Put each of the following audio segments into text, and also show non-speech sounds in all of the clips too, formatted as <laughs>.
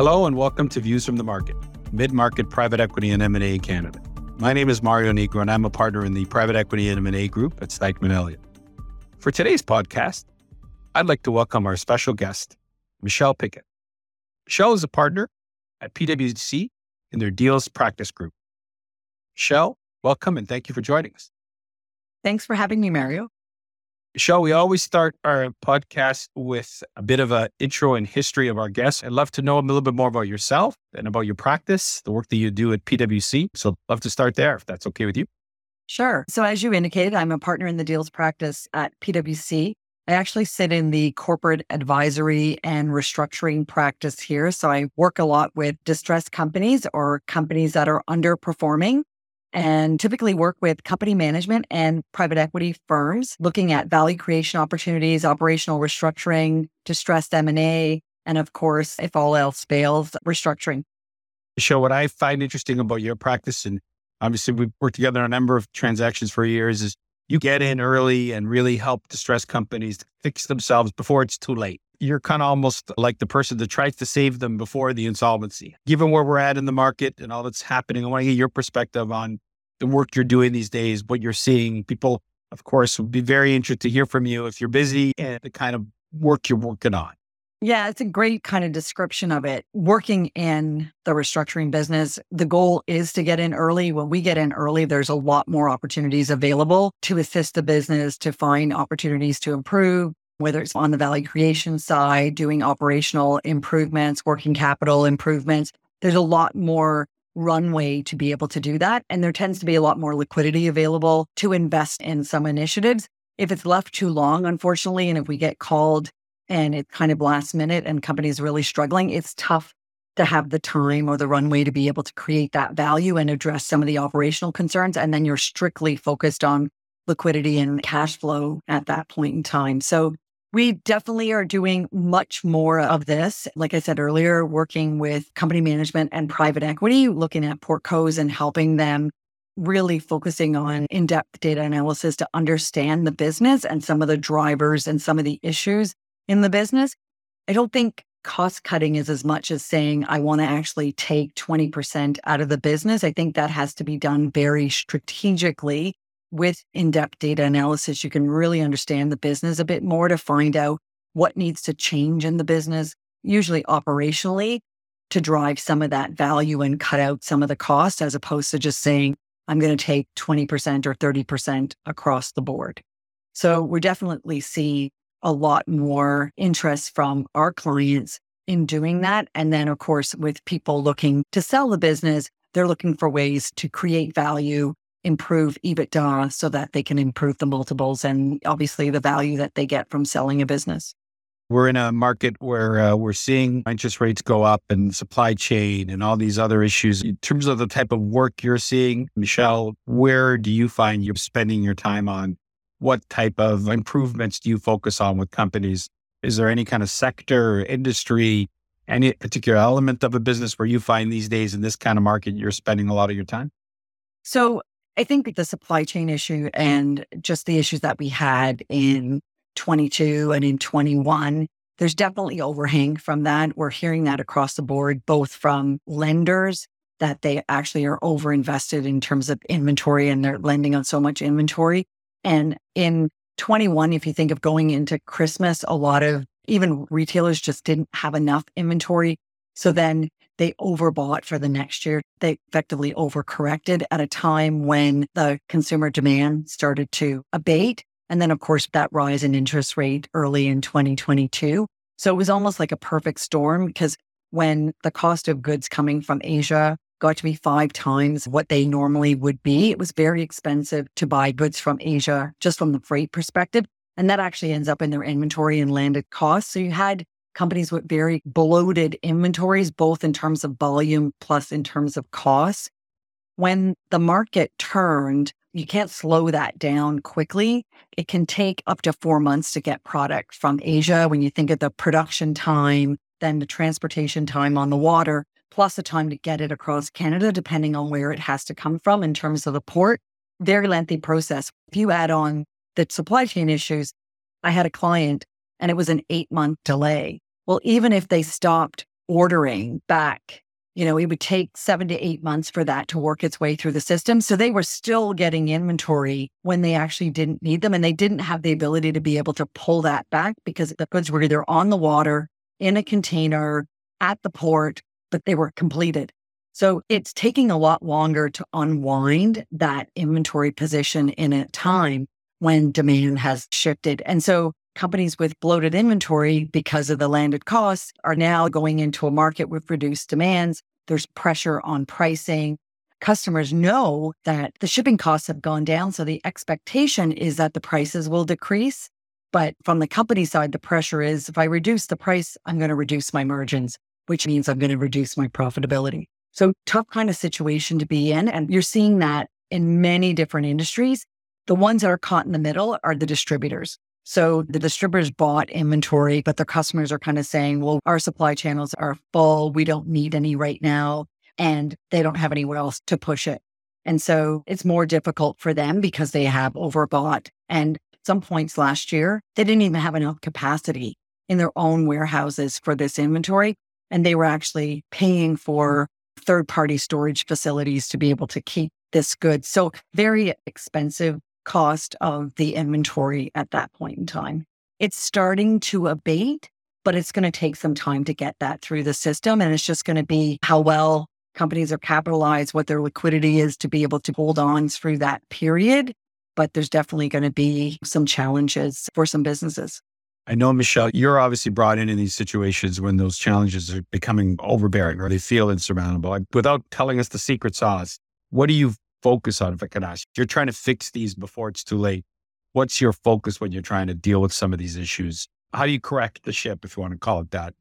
Hello and welcome to Views from the Market, mid-market private equity and M&A in Canada. My name is Mario Nigro and I'm a partner in the private equity and M&A group at Stikeman Elliott. For today's podcast, I'd like to welcome our special guest, Michelle Pickett. Michelle is a partner at PwC in their deals practice group. Michelle, welcome and thank you for joining us. Thanks for having me, Mario. Michelle, we always start our podcast with a bit of an intro and history of our guests. I'd love to know a little bit more about yourself and about your practice, the work that you do at PwC. So, love to start there if that's okay with you. Sure. So, as you indicated, I'm a partner in the deals practice at PwC. I actually sit in the corporate advisory and restructuring practice here. So, I work a lot with distressed companies or companies that are underperforming and typically work with company management and private equity firms looking at value creation opportunities, operational restructuring, distressed M&A, and of course, if all else fails, restructuring. Show what I find interesting about your practice, and obviously we've worked together on a number of transactions for years, is you get in early and really help distressed companies fix themselves before it's too late. You're kind of almost like the person that tries to save them before the insolvency. Given where we're at in the market and all that's happening, I want to get your perspective on the work you're doing these days, what you're seeing. People, of course, would be very interested to hear from you if you're busy and the kind of work you're working on. Yeah, it's a great kind of description of it. Working in the restructuring business, the goal is to get in early. When we get in early, there's a lot more opportunities available to assist the business to find opportunities to improve, whether it's on the value creation side, doing operational improvements, working capital improvements. There's a lot more runway to be able to do that. And there tends to be a lot more liquidity available to invest in some initiatives. If it's left too long, unfortunately, and if we get called and it's kind of last minute and companies really struggling, it's tough to have the time or the runway to be able to create that value and address some of the operational concerns. And then you're strictly focused on liquidity and cash flow at that point in time. So we definitely are doing much more of this. Like I said earlier, working with company management and private equity, looking at portcos and helping them really focusing on in depth data analysis to understand the business and some of the drivers and some of the issues in the business. I don't think cost cutting is as much as saying, I want to actually take 20% out of the business. I think that has to be done very strategically with in depth data analysis, you can really understand the business a bit more to find out what needs to change in the business, usually operationally, to drive some of that value and cut out some of the cost, as opposed to just saying, I'm going to take 20% or 30% across the board. So we're definitely see a lot more interest from our clients in doing that. And then, of course, with people looking to sell the business, they're looking for ways to create value improve EBITDA so that they can improve the multiples and obviously the value that they get from selling a business. We're in a market where uh, we're seeing interest rates go up and supply chain and all these other issues. In terms of the type of work you're seeing, Michelle, where do you find you're spending your time on? What type of improvements do you focus on with companies? Is there any kind of sector or industry, any particular element of a business where you find these days in this kind of market you're spending a lot of your time? So I think the supply chain issue and just the issues that we had in 22 and in 21, there's definitely overhang from that. We're hearing that across the board, both from lenders that they actually are over invested in terms of inventory and they're lending on so much inventory. And in 21, if you think of going into Christmas, a lot of even retailers just didn't have enough inventory. So then they overbought for the next year. They effectively overcorrected at a time when the consumer demand started to abate. And then, of course, that rise in interest rate early in 2022. So it was almost like a perfect storm because when the cost of goods coming from Asia got to be five times what they normally would be, it was very expensive to buy goods from Asia just from the freight perspective. And that actually ends up in their inventory and landed costs. So you had companies with very bloated inventories, both in terms of volume plus in terms of cost. When the market turned, you can't slow that down quickly. It can take up to four months to get product from Asia. When you think of the production time, then the transportation time on the water, plus the time to get it across Canada, depending on where it has to come from in terms of the port. Very lengthy process. If you add on the supply chain issues, I had a client and it was an eight month delay. Well, even if they stopped ordering back you know, it would take seven to eight months for that to work its way through the system. So they were still getting inventory when they actually didn't need them. And they didn't have the ability to be able to pull that back because the goods were either on the water, in a container, at the port, but they were completed. So it's taking a lot longer to unwind that inventory position in a time when demand has shifted. And so companies with bloated inventory because of the landed costs are now going into a market with reduced demands. There's pressure on pricing. Customers know that the shipping costs have gone down. So the expectation is that the prices will decrease. But from the company side, the pressure is if I reduce the price, I'm going to reduce my margins, which means I'm going to reduce my profitability. So tough kind of situation to be in. And you're seeing that in many different industries. The ones that are caught in the middle are the distributors. So the distributors bought inventory, but their customers are kind of saying, well, our supply channels are full. We don't need any right now. And they don't have anywhere else to push it. And so it's more difficult for them because they have overbought. And some points last year, they didn't even have enough capacity in their own warehouses for this inventory. And they were actually paying for third party storage facilities to be able to keep this good. So very expensive cost of the inventory at that point in time. It's starting to abate, but it's going to take some time to get that through the system. And it's just going to be how well companies are capitalized, what their liquidity is to be able to hold on through that period. But there's definitely going to be some challenges for some businesses. I know, Michelle, you're obviously brought in in these situations when those challenges are becoming overbearing or they feel insurmountable. Without telling us the secret sauce, what do you focus on, if I ask? You're trying to fix these before it's too late. What's your focus when you're trying to deal with some of these issues? How do you correct the ship, if you want to call it that?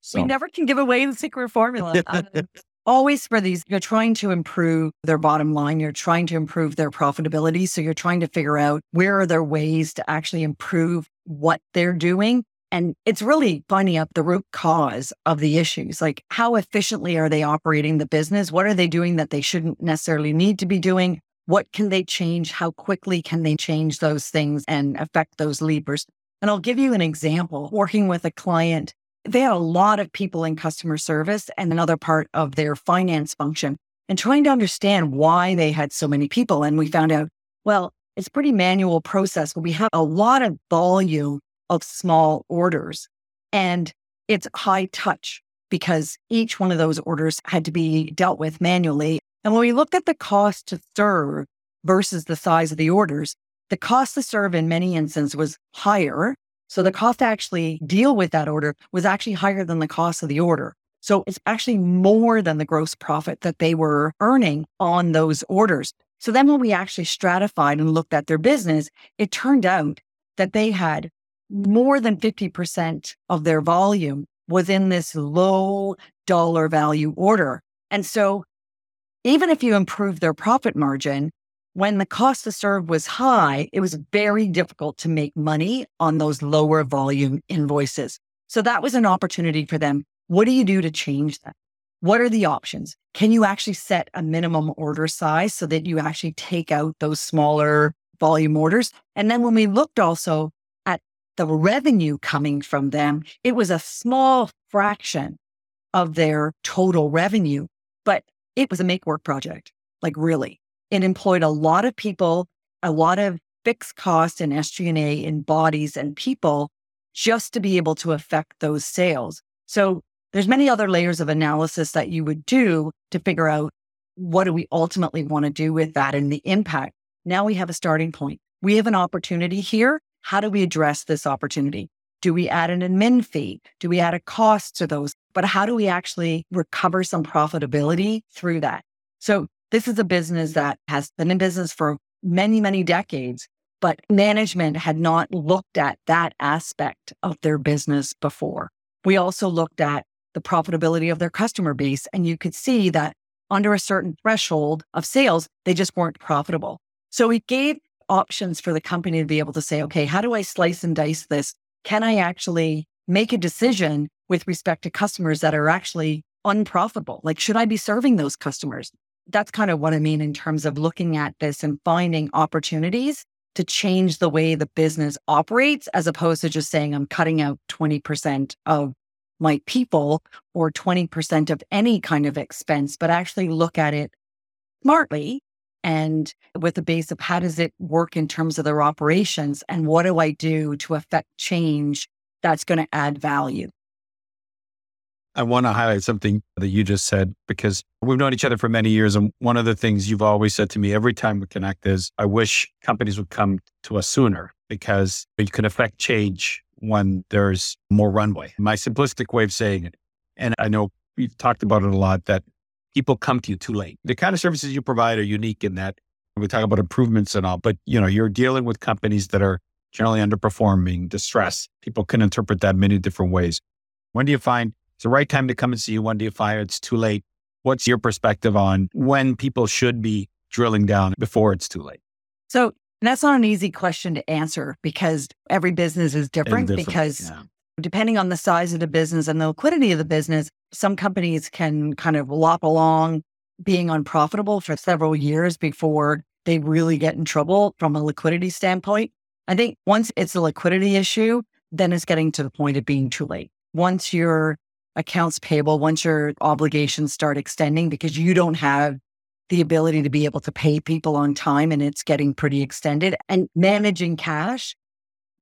So. We never can give away the secret formula. Um, <laughs> always for these, you're trying to improve their bottom line. You're trying to improve their profitability. So you're trying to figure out where are there ways to actually improve what they're doing and it's really finding out the root cause of the issues. Like, how efficiently are they operating the business? What are they doing that they shouldn't necessarily need to be doing? What can they change? How quickly can they change those things and affect those levers? And I'll give you an example. Working with a client, they had a lot of people in customer service and another part of their finance function and trying to understand why they had so many people. And we found out, well, it's pretty manual process, but we have a lot of volume of small orders. And it's high touch because each one of those orders had to be dealt with manually. And when we looked at the cost to serve versus the size of the orders, the cost to serve in many instances was higher. So the cost to actually deal with that order was actually higher than the cost of the order. So it's actually more than the gross profit that they were earning on those orders. So then when we actually stratified and looked at their business, it turned out that they had more than 50% of their volume was in this low dollar value order. And so even if you improve their profit margin, when the cost to serve was high, it was very difficult to make money on those lower volume invoices. So that was an opportunity for them. What do you do to change that? What are the options? Can you actually set a minimum order size so that you actually take out those smaller volume orders? And then when we looked also the revenue coming from them, it was a small fraction of their total revenue, but it was a make work project. Like really, it employed a lot of people, a lot of fixed costs and SG&A in bodies and people just to be able to affect those sales. So there's many other layers of analysis that you would do to figure out what do we ultimately want to do with that and the impact. Now we have a starting point. We have an opportunity here how do we address this opportunity? Do we add an admin fee? Do we add a cost to those? But how do we actually recover some profitability through that? So this is a business that has been in business for many, many decades, but management had not looked at that aspect of their business before. We also looked at the profitability of their customer base, and you could see that under a certain threshold of sales, they just weren't profitable. So we gave options for the company to be able to say, okay, how do I slice and dice this? Can I actually make a decision with respect to customers that are actually unprofitable? Like, should I be serving those customers? That's kind of what I mean in terms of looking at this and finding opportunities to change the way the business operates, as opposed to just saying, I'm cutting out 20% of my people or 20% of any kind of expense, but actually look at it smartly and with the base of how does it work in terms of their operations and what do I do to affect change that's going to add value. I want to highlight something that you just said because we've known each other for many years. And one of the things you've always said to me every time we connect is I wish companies would come to us sooner because you can affect change when there's more runway. My simplistic way of saying it, and I know we've talked about it a lot, that people come to you too late. The kind of services you provide are unique in that we talk about improvements and all, but you know, you're dealing with companies that are generally underperforming, distress. People can interpret that many different ways. When do you find it's the right time to come and see you? When do you find it's too late? What's your perspective on when people should be drilling down before it's too late? So that's not an easy question to answer because every business is different, different because yeah. Depending on the size of the business and the liquidity of the business, some companies can kind of lop along being unprofitable for several years before they really get in trouble from a liquidity standpoint. I think once it's a liquidity issue, then it's getting to the point of being too late. Once your accounts payable, once your obligations start extending because you don't have the ability to be able to pay people on time and it's getting pretty extended and managing cash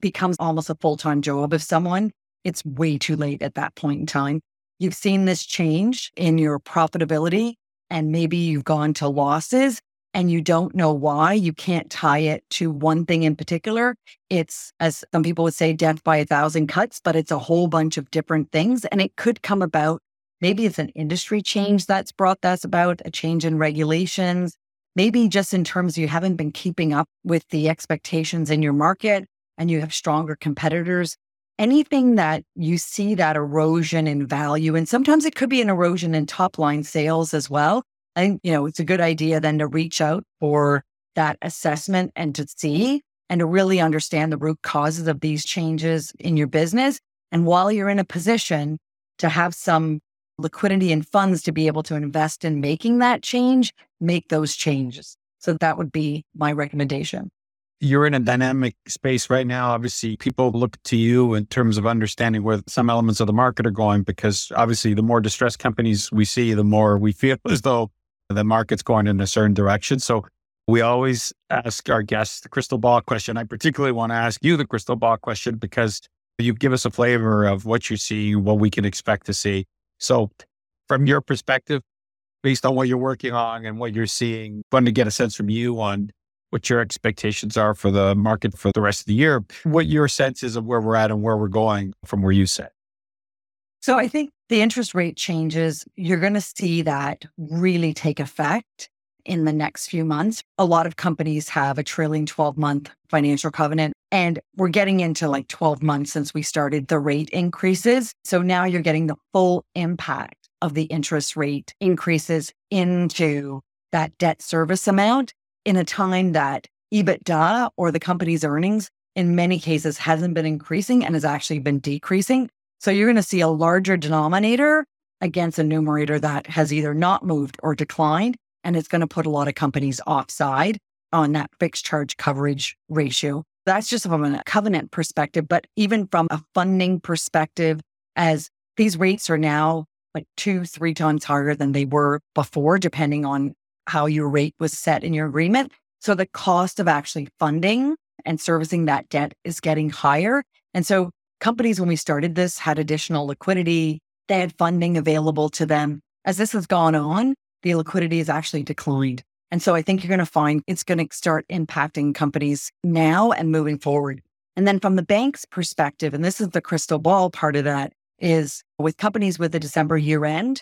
becomes almost a full-time job of someone, it's way too late at that point in time. You've seen this change in your profitability and maybe you've gone to losses and you don't know why, you can't tie it to one thing in particular. It's, as some people would say, death by a thousand cuts, but it's a whole bunch of different things. And it could come about. Maybe it's an industry change that's brought that's about, a change in regulations. Maybe just in terms you haven't been keeping up with the expectations in your market and you have stronger competitors. Anything that you see that erosion in value, and sometimes it could be an erosion in top line sales as well I think, you know, it's a good idea then to reach out for that assessment and to see and to really understand the root causes of these changes in your business. And while you're in a position to have some liquidity and funds to be able to invest in making that change, make those changes. So that would be my recommendation. You're in a dynamic space right now. Obviously, people look to you in terms of understanding where some elements of the market are going, because obviously, the more distressed companies we see, the more we feel <laughs> as though the market's going in a certain direction. So we always ask our guests the crystal ball question. I particularly want to ask you the crystal ball question because you give us a flavor of what you see, what we can expect to see. So, from your perspective, based on what you're working on and what you're seeing, want to get a sense from you on what your expectations are for the market for the rest of the year, what mm-hmm. your sense is of where we're at and where we're going from where you sit. So, I think the interest rate changes, you're going to see that really take effect in the next few months. A lot of companies have a trailing 12 month financial covenant, and we're getting into like 12 months since we started the rate increases. So now you're getting the full impact of the interest rate increases into that debt service amount in a time that EBITDA or the company's earnings in many cases hasn't been increasing and has actually been decreasing. So you're going to see a larger denominator against a numerator that has either not moved or declined. And it's going to put a lot of companies offside on that fixed charge coverage ratio. That's just from a covenant perspective. But even from a funding perspective, as these rates are now like two, three times higher than they were before, depending on how your rate was set in your agreement. So the cost of actually funding and servicing that debt is getting higher. And so companies, when we started this, had additional liquidity. They had funding available to them. As this has gone on, the liquidity has actually declined. And so I think you're going to find it's going to start impacting companies now and moving forward. And then from the bank's perspective, and this is the crystal ball part of that, is with companies with a December year end,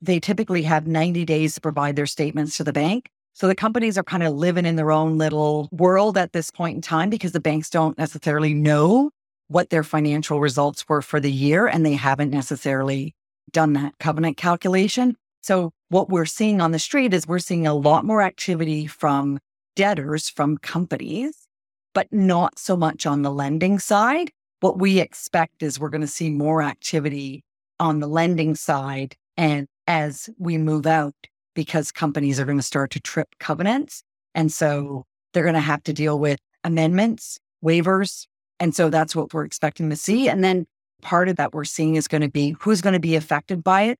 they typically have 90 days to provide their statements to the bank. So the companies are kind of living in their own little world at this point in time because the banks don't necessarily know what their financial results were for the year, and they haven't necessarily done that covenant calculation. So, what we're seeing on the street is we're seeing a lot more activity from debtors, from companies, but not so much on the lending side. What we expect is we're going to see more activity on the lending side. And as we move out, because companies are going to start to trip covenants. And so mm-hmm. they're going to have to deal with amendments, waivers, and so that's what we're expecting to see. And then part of that we're seeing is going to be who's going to be affected by it.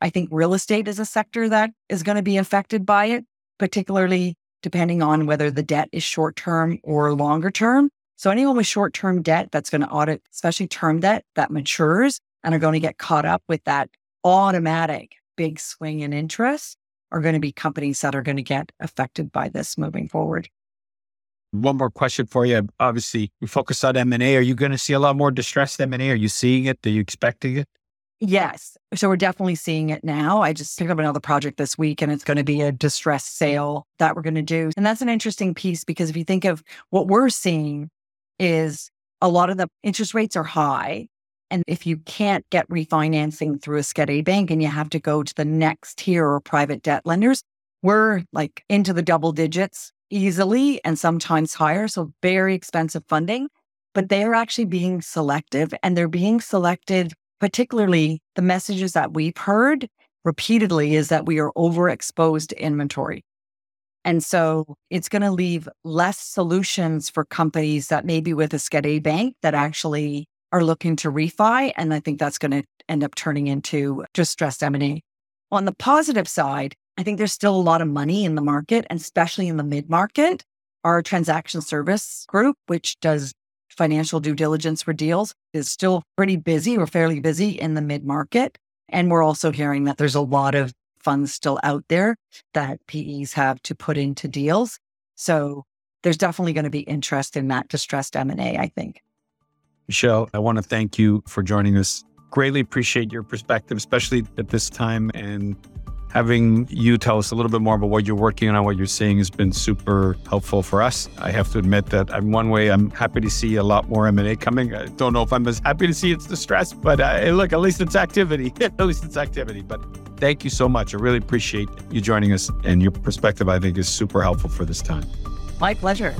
I think real estate is a sector that is going to be affected by it, particularly depending on whether the debt is short term or longer term. So anyone with short term debt that's going to audit, especially term debt that matures and are going to get caught up with that automatic big swing in interest are going to be companies that are going to get affected by this moving forward. One more question for you. Obviously, we focus on M&A. Are you going to see a lot more distressed M&A? Are you seeing it? Are you expecting it? Yes. So we're definitely seeing it now. I just picked up another project this week and it's going to be a distressed sale that we're going to do. And that's an interesting piece because if you think of what we're seeing is a lot of the interest rates are high. And if you can't get refinancing through a A bank and you have to go to the next tier or private debt lenders, we're like into the double digits easily and sometimes higher. So very expensive funding, but they are actually being selective and they're being selected particularly the messages that we've heard repeatedly is that we are overexposed to inventory. And so it's going to leave less solutions for companies that maybe with a Sched A bank that actually are looking to refi. And I think that's going to end up turning into distressed M&A. On the positive side, I think there's still a lot of money in the market, and especially in the mid market. Our transaction service group, which does financial due diligence for deals is still pretty busy or fairly busy in the mid market. And we're also hearing that there's a lot of funds still out there that PEs have to put into deals. So there's definitely going to be interest in that distressed M&A, I think. Michelle, I want to thank you for joining us. Greatly appreciate your perspective, especially at this time. And having you tell us a little bit more about what you're working on, what you're seeing has been super helpful for us. I have to admit that I'm one way I'm happy to see a lot more M&A coming. I don't know if I'm as happy to see it's distress, but uh, look, at least it's activity. <laughs> at least it's activity. But thank you so much. I really appreciate you joining us and your perspective. I think is super helpful for this time. My pleasure.